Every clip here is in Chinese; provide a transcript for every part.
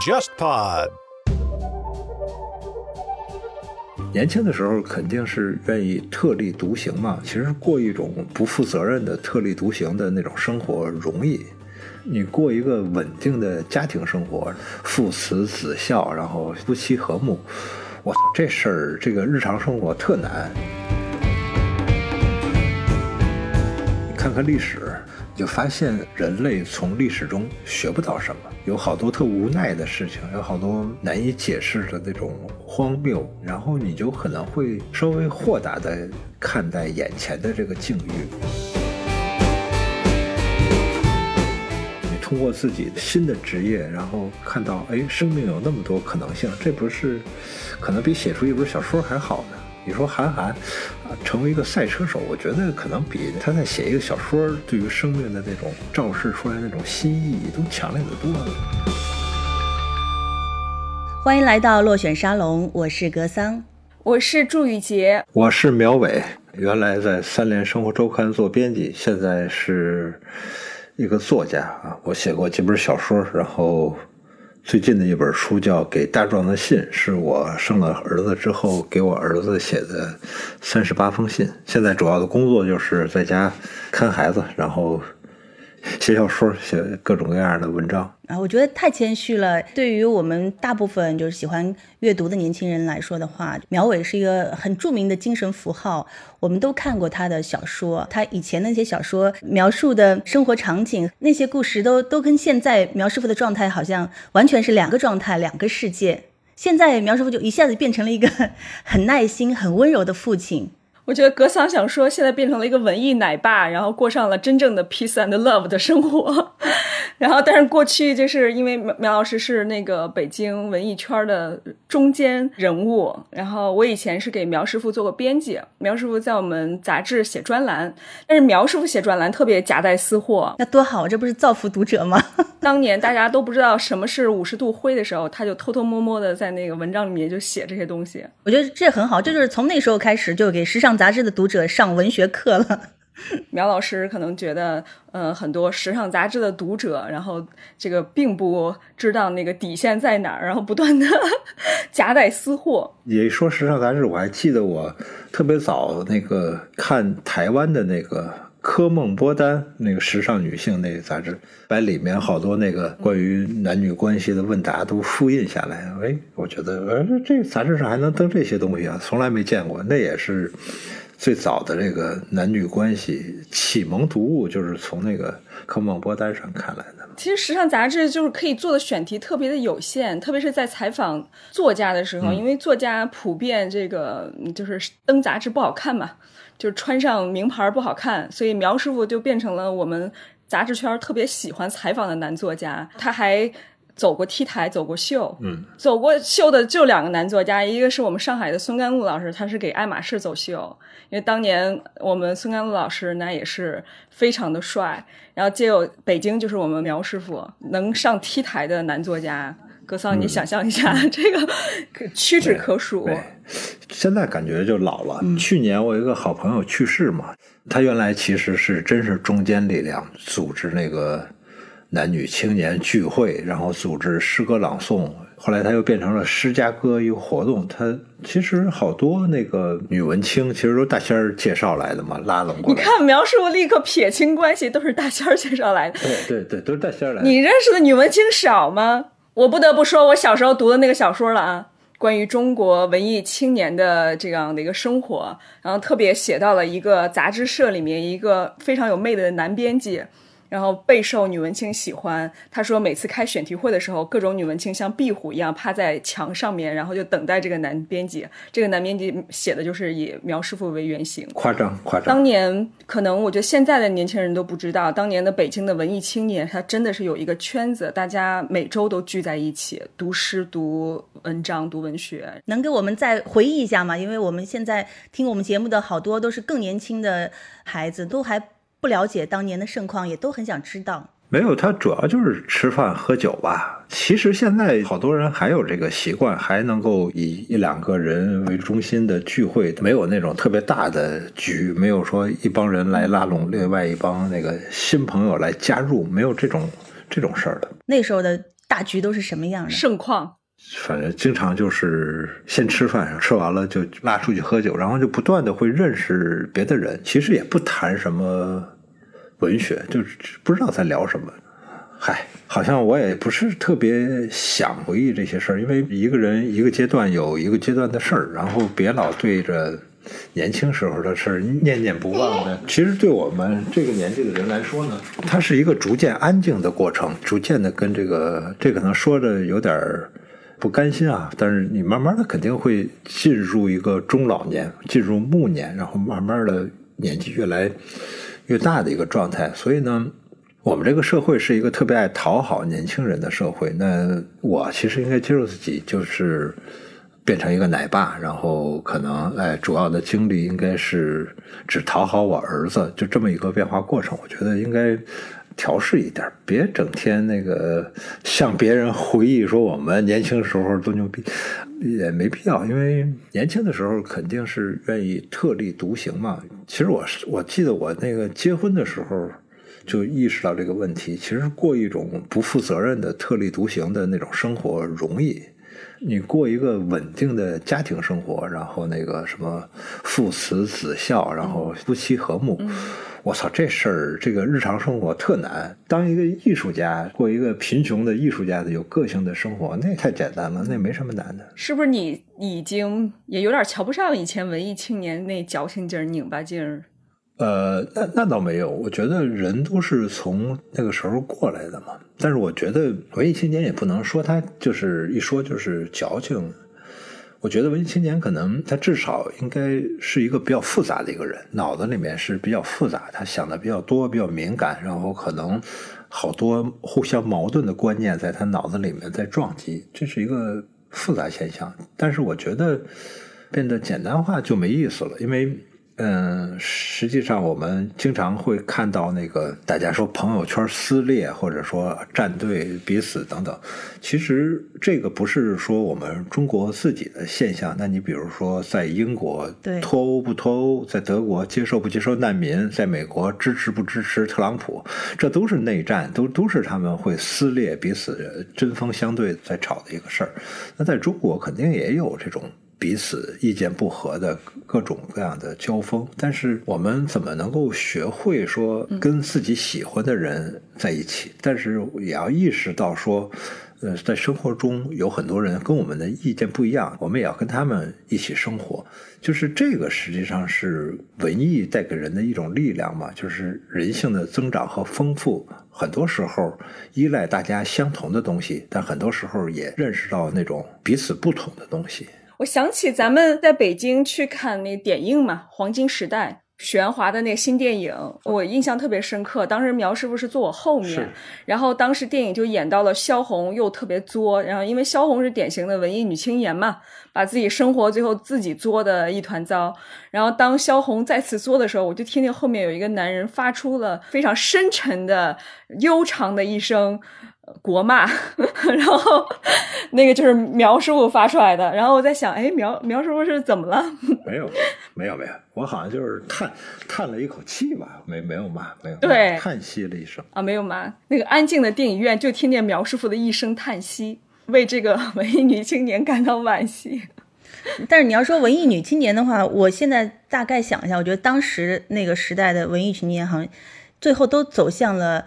JustPod。年轻的时候肯定是愿意特立独行嘛，其实过一种不负责任的特立独行的那种生活容易。你过一个稳定的家庭生活，父慈子孝，然后夫妻和睦，我操，这事儿这个日常生活特难。看看历史。就发现人类从历史中学不到什么，有好多特无奈的事情，有好多难以解释的那种荒谬，然后你就可能会稍微豁达的看待眼前的这个境遇。你通过自己新的职业，然后看到，哎，生命有那么多可能性，这不是可能比写出一本小说还好呢？你说韩寒，啊，成为一个赛车手，我觉得可能比他在写一个小说，对于生命的那种昭示出来那种新意义都强烈的多。欢迎来到落选沙龙，我是格桑，我是祝宇杰，我是苗伟。原来在三联生活周刊做编辑，现在是一个作家啊。我写过几本小说，然后。最近的一本书叫《给大壮的信》，是我生了儿子之后给我儿子写的三十八封信。现在主要的工作就是在家看孩子，然后。写小说，写各种各样的文章啊！我觉得太谦虚了。对于我们大部分就是喜欢阅读的年轻人来说的话，苗伟是一个很著名的精神符号。我们都看过他的小说，他以前那些小说描述的生活场景，那些故事都都跟现在苗师傅的状态好像完全是两个状态，两个世界。现在苗师傅就一下子变成了一个 很耐心、很温柔的父亲。我觉得格桑想说，现在变成了一个文艺奶爸，然后过上了真正的 peace and love 的生活。然后，但是过去就是因为苗苗老师是那个北京文艺圈的中间人物，然后我以前是给苗师傅做过编辑，苗师傅在我们杂志写专栏，但是苗师傅写专栏特别夹带私货，那多好，这不是造福读者吗？当年大家都不知道什么是五十度灰的时候，他就偷偷摸摸的在那个文章里面就写这些东西。我觉得这很好，这就是从那时候开始就给时尚杂志的读者上文学课了。苗老师可能觉得，呃，很多时尚杂志的读者，然后这个并不知道那个底线在哪儿，然后不断的 夹带私货。你说时尚杂志，我还记得我特别早那个看台湾的那个科梦波丹那个时尚女性那个杂志，把里面好多那个关于男女关系的问答都复印下来。哎，我觉得，呃，这杂志上还能登这些东西啊，从来没见过。那也是。最早的这个男女关系启蒙读物，就是从那个科孟波丹上看来的。其实时尚杂志就是可以做的选题特别的有限，特别是在采访作家的时候，因为作家普遍这个就是登杂志不好看嘛，就是穿上名牌不好看，所以苗师傅就变成了我们杂志圈特别喜欢采访的男作家。他还。走过 T 台，走过秀，嗯，走过秀的就两个男作家，一个是我们上海的孙甘露老师，他是给爱马仕走秀，因为当年我们孙甘露老师那也是非常的帅，然后接有北京就是我们苗师傅能上 T 台的男作家，格桑，你想象一下，这个屈指可数。现在感觉就老了。去年我一个好朋友去世嘛，他原来其实是真是中坚力量，组织那个。男女青年聚会，然后组织诗歌朗诵。后来他又变成了诗家歌一个活动。他其实好多那个女文青，其实都是大仙儿介绍来的嘛，拉拢过来。你看描述立刻撇清关系，都是大仙儿介绍来的。对对对，都是大仙儿来。你认识的女文青少吗？我不得不说，我小时候读的那个小说了啊，关于中国文艺青年的这样的一个生活，然后特别写到了一个杂志社里面一个非常有魅力的男编辑。然后备受女文青喜欢。他说，每次开选题会的时候，各种女文青像壁虎一样趴在墙上面，然后就等待这个男编辑。这个男编辑写的就是以苗师傅为原型，夸张夸张。当年可能我觉得现在的年轻人都不知道，当年的北京的文艺青年，他真的是有一个圈子，大家每周都聚在一起读诗、读文章、读文学。能给我们再回忆一下吗？因为我们现在听我们节目的好多都是更年轻的孩子，都还。不了解当年的盛况，也都很想知道。没有，他主要就是吃饭喝酒吧。其实现在好多人还有这个习惯，还能够以一两个人为中心的聚会，没有那种特别大的局，没有说一帮人来拉拢另外一帮那个新朋友来加入，没有这种这种事儿的。那时候的大局都是什么样的？盛况。反正经常就是先吃饭，吃完了就拉出去喝酒，然后就不断的会认识别的人。其实也不谈什么文学，就是不知道在聊什么。嗨，好像我也不是特别想回忆这些事儿，因为一个人一个阶段有一个阶段的事儿，然后别老对着年轻时候的事儿念念不忘的。其实对我们这个年纪的人来说呢，它是一个逐渐安静的过程，逐渐的跟这个这可能说的有点儿。不甘心啊！但是你慢慢的肯定会进入一个中老年，进入暮年，然后慢慢的年纪越来越大的一个状态。所以呢，我们这个社会是一个特别爱讨好年轻人的社会。那我其实应该接受自己，就是变成一个奶爸，然后可能哎，主要的精力应该是只讨好我儿子，就这么一个变化过程。我觉得应该。调试一点，别整天那个向别人回忆说我们年轻时候多牛逼，也没必要。因为年轻的时候肯定是愿意特立独行嘛。其实我是我记得我那个结婚的时候就意识到这个问题。其实过一种不负责任的特立独行的那种生活容易，你过一个稳定的家庭生活，然后那个什么父慈子孝，然后夫妻和睦。我操，这事儿这个日常生活特难。当一个艺术家，过一个贫穷的艺术家的有个性的生活，那太简单了，那没什么难的。是不是你已经也有点瞧不上以前文艺青年那矫情劲儿、拧巴劲儿？呃，那那倒没有。我觉得人都是从那个时候过来的嘛。但是我觉得文艺青年也不能说他就是一说就是矫情。我觉得文艺青年可能他至少应该是一个比较复杂的一个人，脑子里面是比较复杂，他想的比较多，比较敏感，然后可能好多互相矛盾的观念在他脑子里面在撞击，这是一个复杂现象。但是我觉得变得简单化就没意思了，因为。嗯，实际上我们经常会看到那个大家说朋友圈撕裂，或者说站队彼此等等。其实这个不是说我们中国自己的现象。那你比如说在英国脱欧不脱欧，在德国接受不接受难民，在美国支持不支持特朗普，这都是内战，都都是他们会撕裂彼此针锋相对在吵的一个事儿。那在中国肯定也有这种。彼此意见不合的各种各样的交锋，但是我们怎么能够学会说跟自己喜欢的人在一起？但是也要意识到说，呃，在生活中有很多人跟我们的意见不一样，我们也要跟他们一起生活。就是这个实际上是文艺带给人的一种力量嘛，就是人性的增长和丰富，很多时候依赖大家相同的东西，但很多时候也认识到那种彼此不同的东西。我想起咱们在北京去看那点映嘛，《黄金时代》许鞍华的那个新电影，我印象特别深刻。当时苗师傅是坐我后面，然后当时电影就演到了萧红又特别作，然后因为萧红是典型的文艺女青年嘛，把自己生活最后自己作的一团糟。然后当萧红再次作的时候，我就听见后面有一个男人发出了非常深沉的、悠长的一声。国骂，然后那个就是苗师傅发出来的，然后我在想，哎，苗苗师傅是怎么了？没有，没有，没有，我好像就是叹叹了一口气吧，没没有骂，没有，对，叹息了一声啊，没有骂。那个安静的电影院就听见苗师傅的一声叹息，为这个 文艺女青年感到惋惜。但是你要说文艺女青年的话，我现在大概想一下，我觉得当时那个时代的文艺青年，好像最后都走向了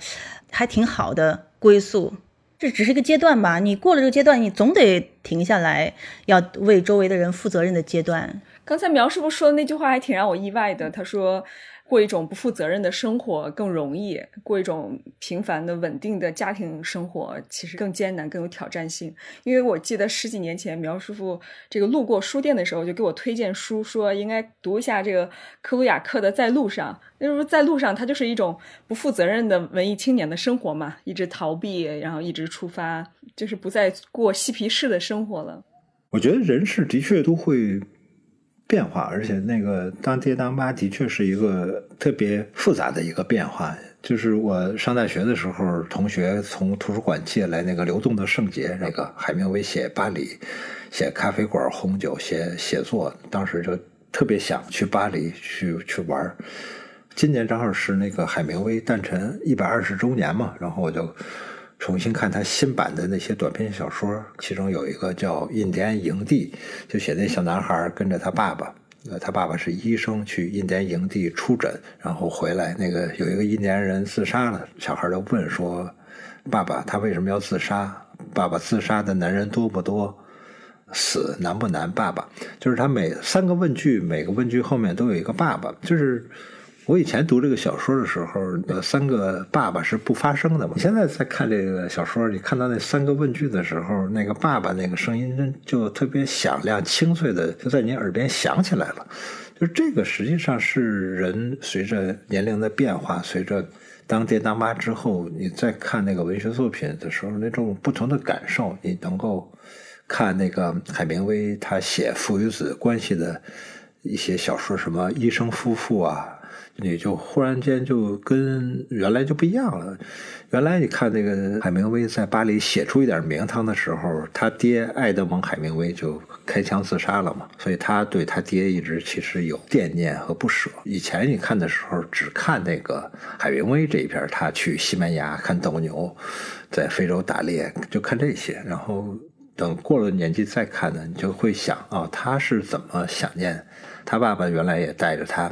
还挺好的。归宿，这只是一个阶段吧。你过了这个阶段，你总得停下来，要为周围的人负责任的阶段。刚才苗师傅说的那句话还挺让我意外的，他说。过一种不负责任的生活更容易，过一种平凡的稳定的家庭生活其实更艰难，更有挑战性。因为我记得十几年前苗师傅这个路过书店的时候，就给我推荐书，说应该读一下这个克鲁亚克的《在路上》。那时候在路上，他就是一种不负责任的文艺青年的生活嘛，一直逃避，然后一直出发，就是不再过嬉皮士的生活了。我觉得人是的确都会。变化，而且那个当爹当妈的确是一个特别复杂的一个变化。就是我上大学的时候，同学从图书馆借来那个《流动的圣洁》，那个海明威写巴黎，写咖啡馆、红酒，写写作，当时就特别想去巴黎去去玩。今年正好是那个海明威诞辰一百二十周年嘛，然后我就重新看他新版的那些短篇小说，其中有一个叫《印第安营地》，就写那小男孩跟着他爸爸，呃，他爸爸是医生，去印第安营地出诊，然后回来，那个有一个印第安人自杀了，小孩就问说：“爸爸，他为什么要自杀？爸爸，自杀的男人多不多？死难不难？爸爸，就是他每三个问句，每个问句后面都有一个爸爸，就是。”我以前读这个小说的时候，呃，三个爸爸是不发声的嘛。你现在在看这个小说，你看到那三个问句的时候，那个爸爸那个声音就特别响亮、清脆的，就在你耳边响起来了。就这个实际上是人随着年龄的变化，随着当爹当妈之后，你再看那个文学作品的时候，那种不同的感受，你能够看那个海明威他写父与子关系的一些小说，什么医生夫妇啊。你就忽然间就跟原来就不一样了。原来你看那个海明威在巴黎写出一点名堂的时候，他爹爱德蒙·海明威就开枪自杀了嘛，所以他对他爹一直其实有惦念和不舍。以前你看的时候只看那个海明威这一篇，他去西班牙看斗牛，在非洲打猎，就看这些。然后等过了年纪再看呢，你就会想啊，他是怎么想念他爸爸？原来也带着他。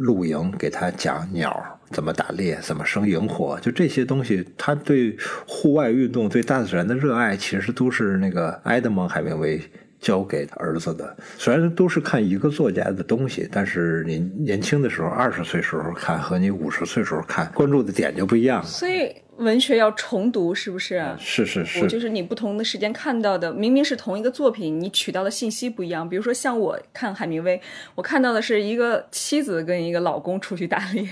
露营给他讲鸟怎么打猎，怎么生萤火，就这些东西，他对户外运动、对大自然的热爱，其实都是那个埃德蒙·海明威教给他儿子的。虽然都是看一个作家的东西，但是你年轻的时候，二十岁时候看和你五十岁时候看，关注的点就不一样。所以。文学要重读，是不是？是是是，就是你不同的时间看到的，明明是同一个作品，你取到的信息不一样。比如说像我看海明威，我看到的是一个妻子跟一个老公出去打猎。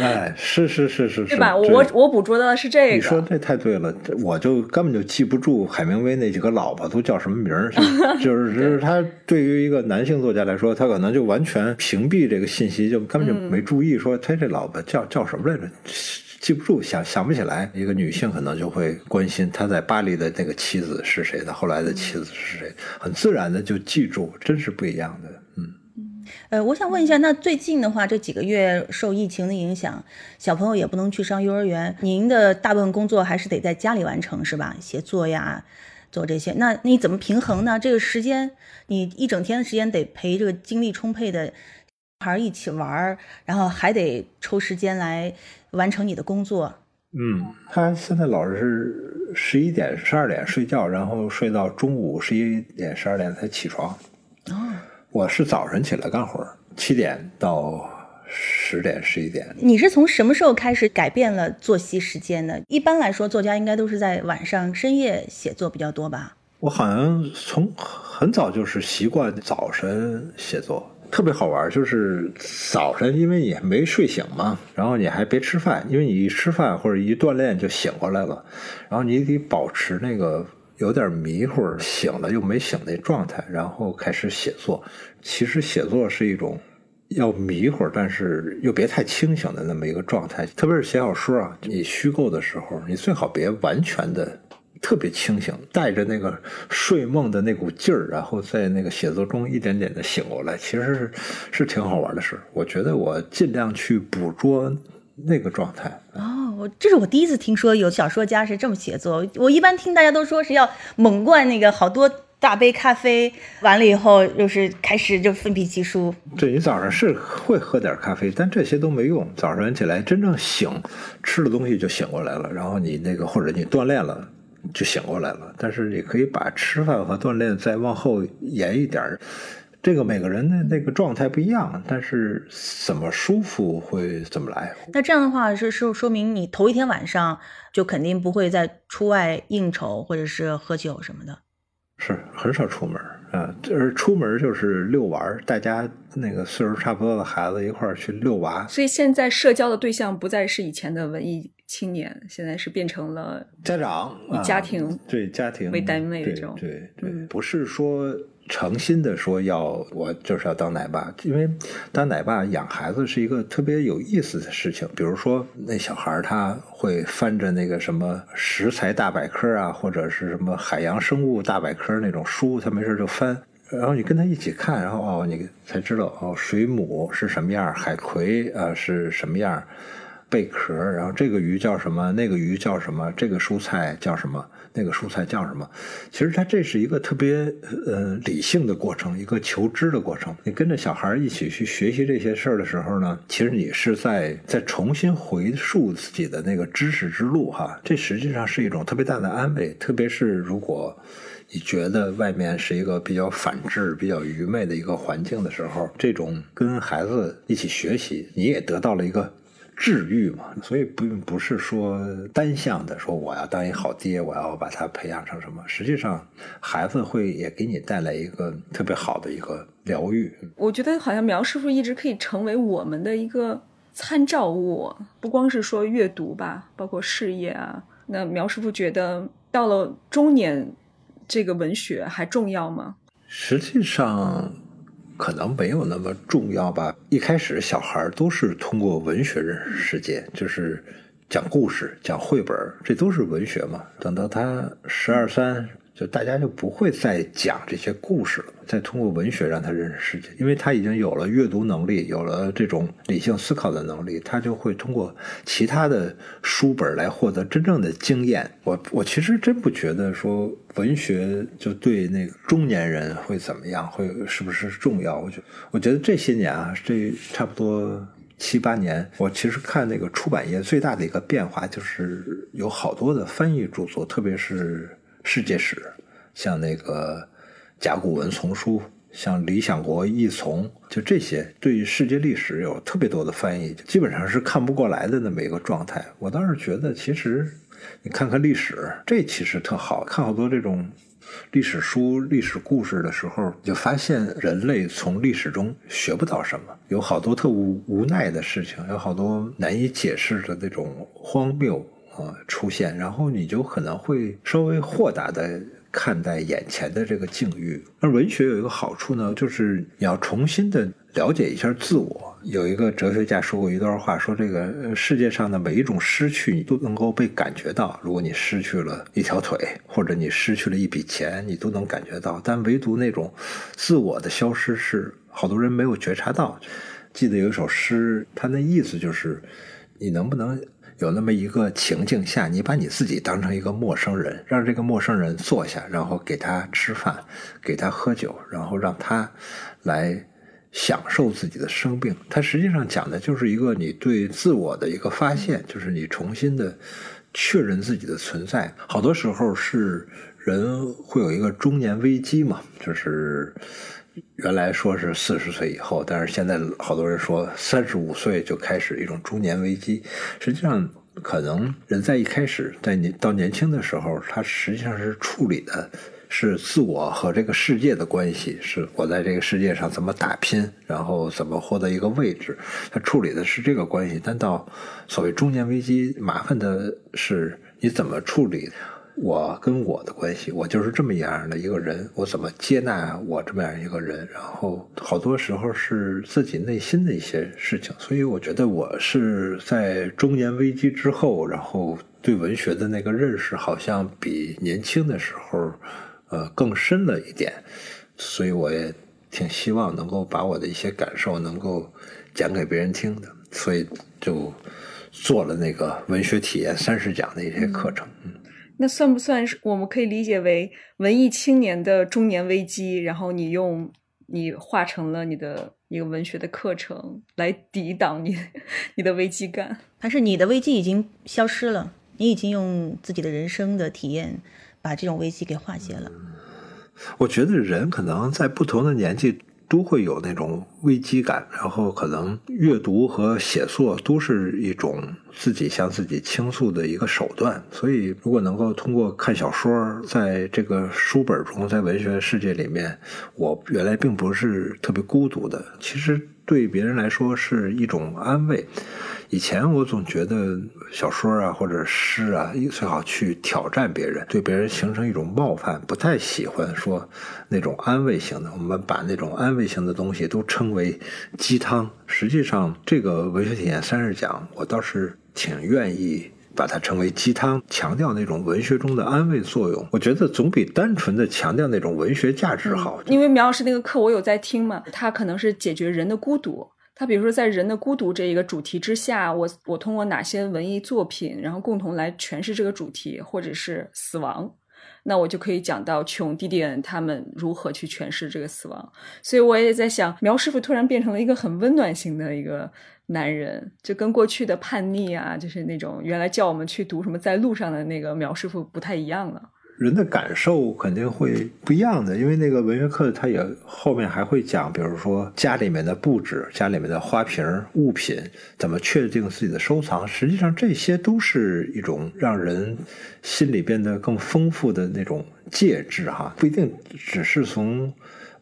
哎，是是是是，对吧？我我捕捉到的是这个。你说这太对了，我就根本就记不住海明威那几个老婆都叫什么名儿。就是就是他对于一个男性作家来说，他可能就完全屏蔽这个信息，就根本就没注意说他这老婆叫叫什么来着。记不住，想想不起来。一个女性可能就会关心她在巴黎的那个妻子是谁的，后来的妻子是谁，很自然的就记住，真是不一样的。嗯，呃，我想问一下，那最近的话，这几个月受疫情的影响，小朋友也不能去上幼儿园，您的大部分工作还是得在家里完成，是吧？写作呀，做这些，那你怎么平衡呢？这个时间，你一整天的时间得陪这个精力充沛的孩一起玩，然后还得抽时间来。完成你的工作。嗯，他现在老是十一点、十二点睡觉，然后睡到中午十一点、十二点才起床。哦，我是早晨起来干活，七点到十点、十一点。你是从什么时候开始改变了作息时间的？一般来说，作家应该都是在晚上深夜写作比较多吧？我好像从很早就是习惯早晨写作。特别好玩，就是早晨，因为你没睡醒嘛，然后你还别吃饭，因为你一吃饭或者一锻炼就醒过来了，然后你得保持那个有点迷糊、醒了又没醒那状态，然后开始写作。其实写作是一种要迷糊，但是又别太清醒的那么一个状态。特别是写小说啊，你虚构的时候，你最好别完全的。特别清醒，带着那个睡梦的那股劲儿，然后在那个写作中一点点的醒过来，其实是是挺好玩的事。我觉得我尽量去捕捉那个状态。哦，这是我第一次听说有小说家是这么写作。我一般听大家都说是要猛灌那个好多大杯咖啡，完了以后又是开始就奋笔疾书。对你早上是会喝点咖啡，但这些都没用。早上起来真正醒，吃了东西就醒过来了，然后你那个或者你锻炼了。就醒过来了，但是你可以把吃饭和锻炼再往后延一点儿。这个每个人的那个状态不一样，但是怎么舒服会怎么来。那这样的话是是说明你头一天晚上就肯定不会再出外应酬或者是喝酒什么的。是很少出门啊，就是出门就是遛娃，大家那个岁数差不多的孩子一块儿去遛娃。所以现在社交的对象不再是以前的文艺。青年，现在是变成了家长以家庭、啊、对家庭为单位的这种，对对对，嗯、不是说诚心的说要我就是要当奶爸，因为当奶爸养孩子是一个特别有意思的事情。比如说那小孩他会翻着那个什么食材大百科啊，或者是什么海洋生物大百科那种书，他没事就翻。然后你跟他一起看，然后哦，你才知道哦，水母是什么样，海葵啊、呃、是什么样，贝壳，然后这个鱼叫什么，那个鱼叫什么，这个蔬菜叫什么，那个蔬菜叫什么。其实它这是一个特别呃理性的过程，一个求知的过程。你跟着小孩一起去学习这些事儿的时候呢，其实你是在在重新回溯自己的那个知识之路哈。这实际上是一种特别大的安慰，特别是如果。你觉得外面是一个比较反智、比较愚昧的一个环境的时候，这种跟孩子一起学习，你也得到了一个治愈嘛。所以不不是说单向的说我要当一好爹，我要把他培养成什么。实际上，孩子会也给你带来一个特别好的一个疗愈。我觉得好像苗师傅一直可以成为我们的一个参照物，不光是说阅读吧，包括事业啊。那苗师傅觉得到了中年。这个文学还重要吗？实际上，可能没有那么重要吧。一开始小孩都是通过文学认识世界，就是讲故事、讲绘本，这都是文学嘛。等到他十二三，就大家就不会再讲这些故事了，再通过文学让他认识世界，因为他已经有了阅读能力，有了这种理性思考的能力，他就会通过其他的书本来获得真正的经验。我我其实真不觉得说文学就对那个中年人会怎么样，会是不是重要？我觉我觉得这些年啊，这差不多。七八年，我其实看那个出版业最大的一个变化，就是有好多的翻译著作，特别是世界史，像那个甲骨文丛书，像《理想国译丛》，就这些对于世界历史有特别多的翻译，基本上是看不过来的那么一个状态。我倒是觉得，其实你看看历史，这其实特好看，好多这种。历史书、历史故事的时候，就发现人类从历史中学不到什么，有好多特无无奈的事情，有好多难以解释的那种荒谬啊出现，然后你就可能会稍微豁达的看待眼前的这个境遇。而文学有一个好处呢，就是你要重新的了解一下自我。有一个哲学家说过一段话，说这个世界上的每一种失去，你都能够被感觉到。如果你失去了一条腿，或者你失去了一笔钱，你都能感觉到。但唯独那种自我的消失，是好多人没有觉察到。记得有一首诗，它那意思就是，你能不能有那么一个情境下，你把你自己当成一个陌生人，让这个陌生人坐下，然后给他吃饭，给他喝酒，然后让他来。享受自己的生病，它实际上讲的就是一个你对自我的一个发现，就是你重新的确认自己的存在。好多时候是人会有一个中年危机嘛，就是原来说是四十岁以后，但是现在好多人说三十五岁就开始一种中年危机。实际上，可能人在一开始在年到年轻的时候，他实际上是处理的。是自我和这个世界的关系，是我在这个世界上怎么打拼，然后怎么获得一个位置，他处理的是这个关系。但到所谓中年危机，麻烦的是你怎么处理我跟我的关系，我就是这么样的一个人，我怎么接纳我这么样一个人？然后好多时候是自己内心的一些事情，所以我觉得我是在中年危机之后，然后对文学的那个认识好像比年轻的时候。呃，更深了一点，所以我也挺希望能够把我的一些感受能够讲给别人听的，所以就做了那个文学体验三十讲的一些课程。嗯，那算不算是我们可以理解为文艺青年的中年危机？然后你用你化成了你的一个文学的课程来抵挡你你的危机感，还是你的危机已经消失了？你已经用自己的人生的体验。把这种危机给化解了。我觉得人可能在不同的年纪都会有那种危机感，然后可能阅读和写作都是一种自己向自己倾诉的一个手段。所以，如果能够通过看小说，在这个书本中，在文学世界里面，我原来并不是特别孤独的。其实对别人来说是一种安慰。以前我总觉得小说啊或者诗啊，最好去挑战别人，对别人形成一种冒犯，不太喜欢说那种安慰型的。我们把那种安慰型的东西都称为鸡汤。实际上，这个文学体验三十讲，我倒是挺愿意把它称为鸡汤，强调那种文学中的安慰作用。我觉得总比单纯的强调那种文学价值好。因为苗老师那个课我有在听嘛，他可能是解决人的孤独。他比如说，在人的孤独这一个主题之下，我我通过哪些文艺作品，然后共同来诠释这个主题，或者是死亡，那我就可以讲到琼蒂蒂恩他们如何去诠释这个死亡。所以我也在想，苗师傅突然变成了一个很温暖型的一个男人，就跟过去的叛逆啊，就是那种原来叫我们去读什么在路上的那个苗师傅不太一样了。人的感受肯定会不一样的，因为那个文学课他也后面还会讲，比如说家里面的布置、家里面的花瓶、物品怎么确定自己的收藏。实际上，这些都是一种让人心里变得更丰富的那种介质哈，不一定只是从。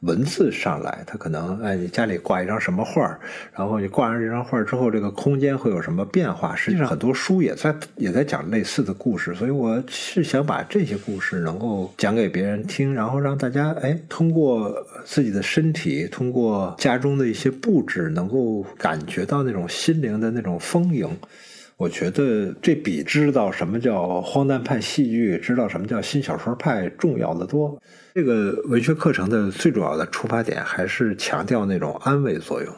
文字上来，他可能哎，你家里挂一张什么画然后你挂上这张画之后，这个空间会有什么变化？实际上很多书也在也在讲类似的故事，所以我是想把这些故事能够讲给别人听，然后让大家哎，通过自己的身体，通过家中的一些布置，能够感觉到那种心灵的那种丰盈。我觉得这比知道什么叫荒诞派戏剧，知道什么叫新小说派重要的多。这个文学课程的最主要的出发点还是强调那种安慰作用。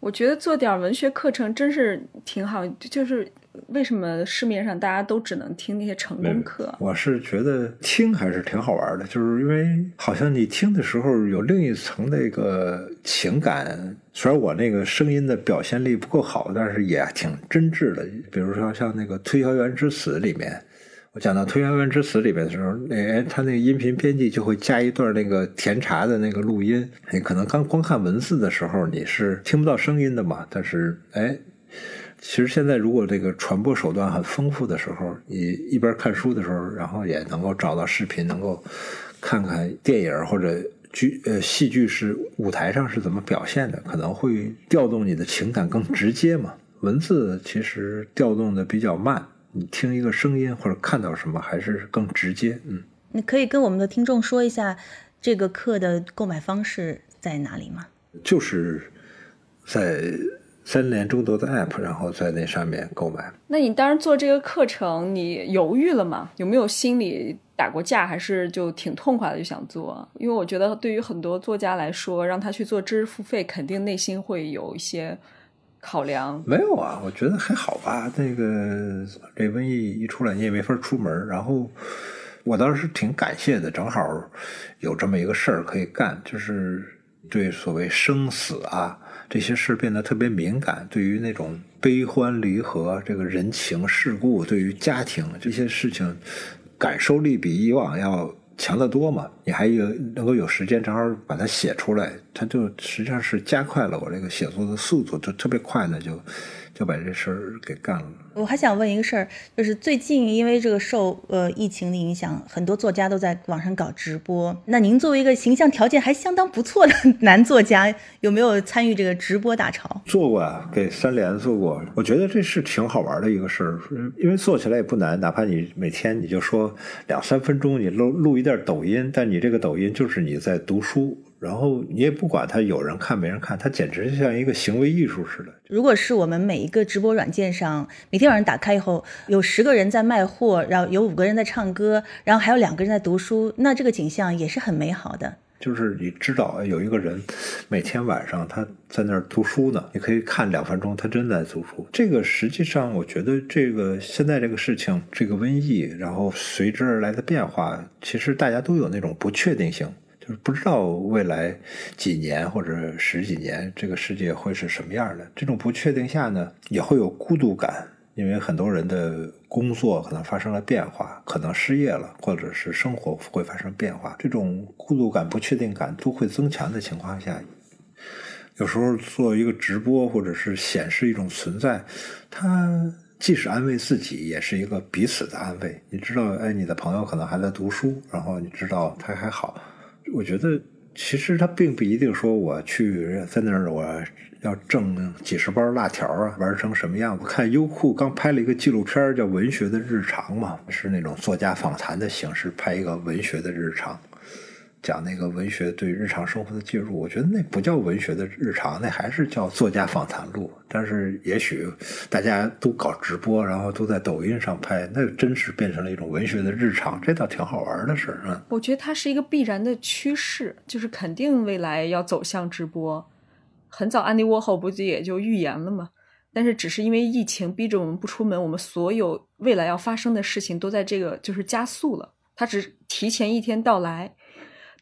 我觉得做点文学课程真是挺好，就是为什么市面上大家都只能听那些成功课？我是觉得听还是挺好玩的，就是因为好像你听的时候有另一层那个情感。虽然我那个声音的表现力不够好，但是也挺真挚的。比如说像那个《推销员之死》里面。我讲到《推销员之死》里面的时候，那他那个音频编辑就会加一段那个甜茶的那个录音。你可能刚光看文字的时候，你是听不到声音的嘛。但是，哎，其实现在如果这个传播手段很丰富的时候，你一边看书的时候，然后也能够找到视频，能够看看电影或者剧呃戏剧是舞台上是怎么表现的，可能会调动你的情感更直接嘛。文字其实调动的比较慢。你听一个声音或者看到什么，还是更直接。嗯，你可以跟我们的听众说一下这个课的购买方式在哪里吗？就是在三联中读的 App，然后在那上面购买。那你当时做这个课程，你犹豫了吗？有没有心里打过架？还是就挺痛快的就想做？因为我觉得对于很多作家来说，让他去做知识付费，肯定内心会有一些。考量没有啊，我觉得还好吧。那个这瘟疫一出来，你也没法出门。然后我倒是挺感谢的，正好有这么一个事儿可以干，就是对所谓生死啊这些事变得特别敏感。对于那种悲欢离合、这个人情世故，对于家庭这些事情，感受力比以往要。强得多嘛？你还有能够有时间正好把它写出来，它就实际上是加快了我这个写作的速度，就特别快的就就把这事儿给干了。我还想问一个事儿，就是最近因为这个受呃疫情的影响，很多作家都在网上搞直播。那您作为一个形象条件还相当不错的 男作家，有没有参与这个直播大潮？做过啊，给三联做过。我觉得这是挺好玩的一个事儿，因为做起来也不难，哪怕你每天你就说两三分钟，你录录一段抖音，但你这个抖音就是你在读书。然后你也不管他有人看没人看，他简直就像一个行为艺术似的。如果是我们每一个直播软件上，每天有人打开以后，有十个人在卖货，然后有五个人在唱歌，然后还有两个人在读书，那这个景象也是很美好的。就是你知道有一个人每天晚上他在那儿读书呢，你可以看两分钟，他真在读书。这个实际上，我觉得这个现在这个事情，这个瘟疫，然后随之而来的变化，其实大家都有那种不确定性。就是不知道未来几年或者十几年这个世界会是什么样的。这种不确定下呢，也会有孤独感，因为很多人的工作可能发生了变化，可能失业了，或者是生活会发生变化。这种孤独感、不确定感都会增强的情况下，有时候做一个直播或者是显示一种存在，它既是安慰自己，也是一个彼此的安慰。你知道，哎，你的朋友可能还在读书，然后你知道他还好。我觉得其实他并不一定说我去在那儿我要挣几十包辣条啊，玩成什么样子？看优酷刚拍了一个纪录片叫《文学的日常》嘛，是那种作家访谈的形式，拍一个文学的日常。讲那个文学对日常生活的介入，我觉得那不叫文学的日常，那还是叫作家访谈录。但是也许大家都搞直播，然后都在抖音上拍，那真是变成了一种文学的日常，这倒挺好玩的事儿啊。我觉得它是一个必然的趋势，就是肯定未来要走向直播。很早安迪沃霍不就也就预言了吗？但是只是因为疫情逼着我们不出门，我们所有未来要发生的事情都在这个就是加速了，它只提前一天到来。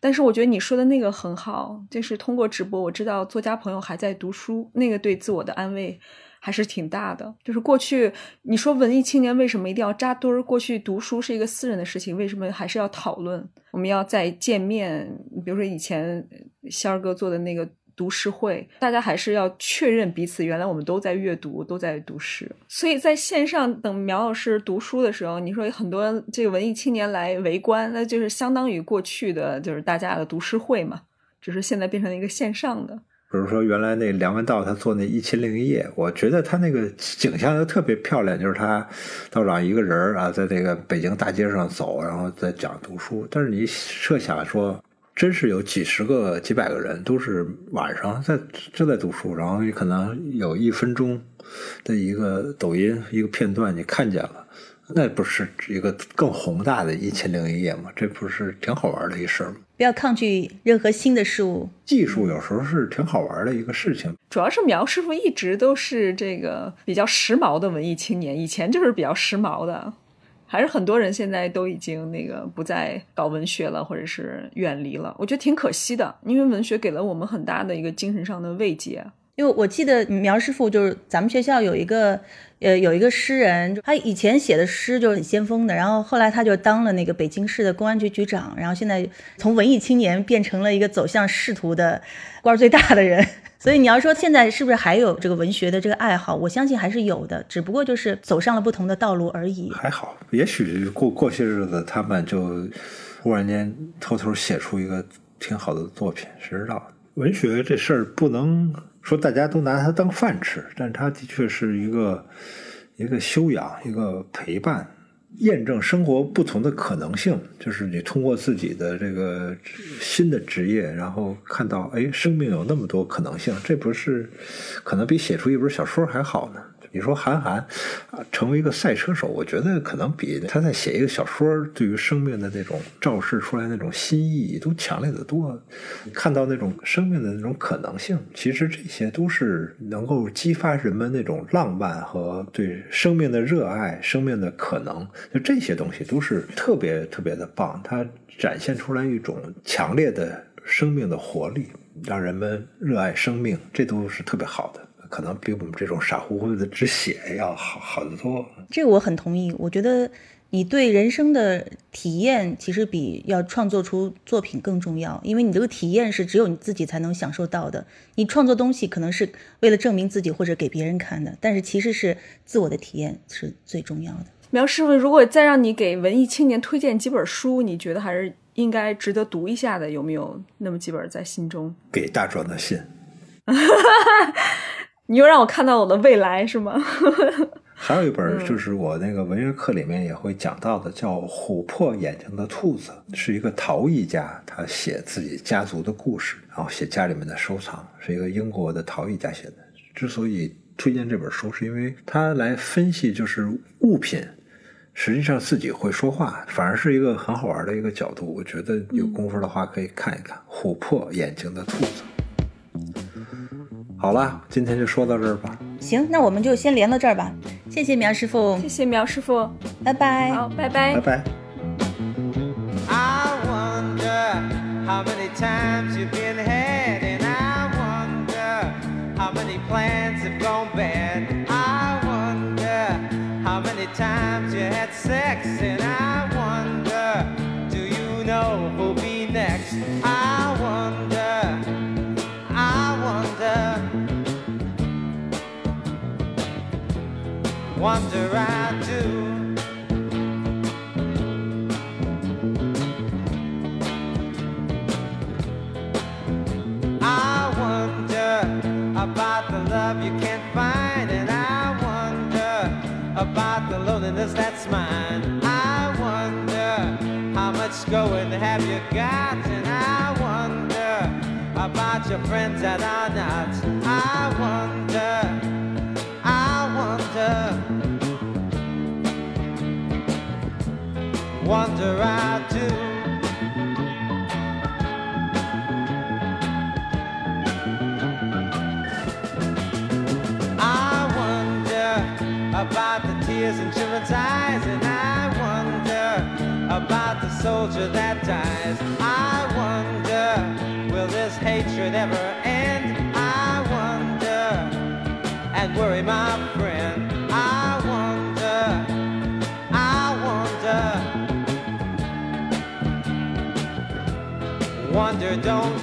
但是我觉得你说的那个很好，就是通过直播，我知道作家朋友还在读书，那个对自我的安慰还是挺大的。就是过去你说文艺青年为什么一定要扎堆儿？过去读书是一个私人的事情，为什么还是要讨论？我们要再见面，比如说以前仙儿哥做的那个。读诗会，大家还是要确认彼此。原来我们都在阅读，都在读诗。所以在线上等苗老师读书的时候，你说有很多这个文艺青年来围观，那就是相当于过去的就是大家的读诗会嘛，只是现在变成了一个线上的。比如说原来那梁文道他做那《一千零一夜》，我觉得他那个景象就特别漂亮，就是他道长一个人啊，在那个北京大街上走，然后在讲读书。但是你设想说。真是有几十个、几百个人，都是晚上在正在读书，然后你可能有一分钟的一个抖音一个片段，你看见了，那不是一个更宏大的一千零一夜吗？这不是挺好玩的一事吗？不要抗拒任何新的事物，技术有时候是挺好玩的一个事情。主要是苗师傅一直都是这个比较时髦的文艺青年，以前就是比较时髦的。还是很多人现在都已经那个不再搞文学了，或者是远离了，我觉得挺可惜的，因为文学给了我们很大的一个精神上的慰藉。因为我记得苗师傅就是咱们学校有一个呃有一个诗人，他以前写的诗就是很先锋的，然后后来他就当了那个北京市的公安局局长，然后现在从文艺青年变成了一个走向仕途的官儿最大的人。所以你要说现在是不是还有这个文学的这个爱好？我相信还是有的，只不过就是走上了不同的道路而已。还好，也许过过些日子，他们就忽然间偷偷写出一个挺好的作品，谁知道？文学这事儿不能说大家都拿它当饭吃，但它的确是一个一个修养，一个陪伴。验证生活不同的可能性，就是你通过自己的这个新的职业，然后看到，哎，生命有那么多可能性，这不是可能比写出一本小说还好呢？你说韩寒啊，成为一个赛车手，我觉得可能比他在写一个小说，对于生命的那种昭示出来那种新意义都强烈的多。看到那种生命的那种可能性，其实这些都是能够激发人们那种浪漫和对生命的热爱、生命的可能。就这些东西都是特别特别的棒，它展现出来一种强烈的生命的活力，让人们热爱生命，这都是特别好的。可能比我们这种傻乎乎的只写要好好得多。这个我很同意。我觉得你对人生的体验，其实比要创作出作品更重要，因为你这个体验是只有你自己才能享受到的。你创作东西可能是为了证明自己或者给别人看的，但是其实是自我的体验是最重要的。苗师傅，如果再让你给文艺青年推荐几本书，你觉得还是应该值得读一下的，有没有那么几本在心中？给大壮的信。你又让我看到我的未来是吗？还有一本就是我那个文学课里面也会讲到的，叫《琥珀眼睛的兔子》，是一个陶艺家，他写自己家族的故事，然后写家里面的收藏，是一个英国的陶艺家写的。之所以推荐这本书，是因为他来分析，就是物品实际上自己会说话，反而是一个很好玩的一个角度。我觉得有功夫的话可以看一看《琥珀眼睛的兔子》。好了，今天就说到这儿吧。行，那我们就先连到这儿吧。谢谢苗师傅，谢谢苗师傅，拜拜。好，拜拜，拜拜。wonder I do. wonder I do. I wonder about the love you can't find, and I wonder about the loneliness that's mine. I wonder how much going have you got, and I wonder about your friends that are not. I wonder wonder, I do. I wonder about the tears in children's eyes, and I wonder about the soldier that dies. I wonder, will this hatred ever end? I wonder, and worry, my don't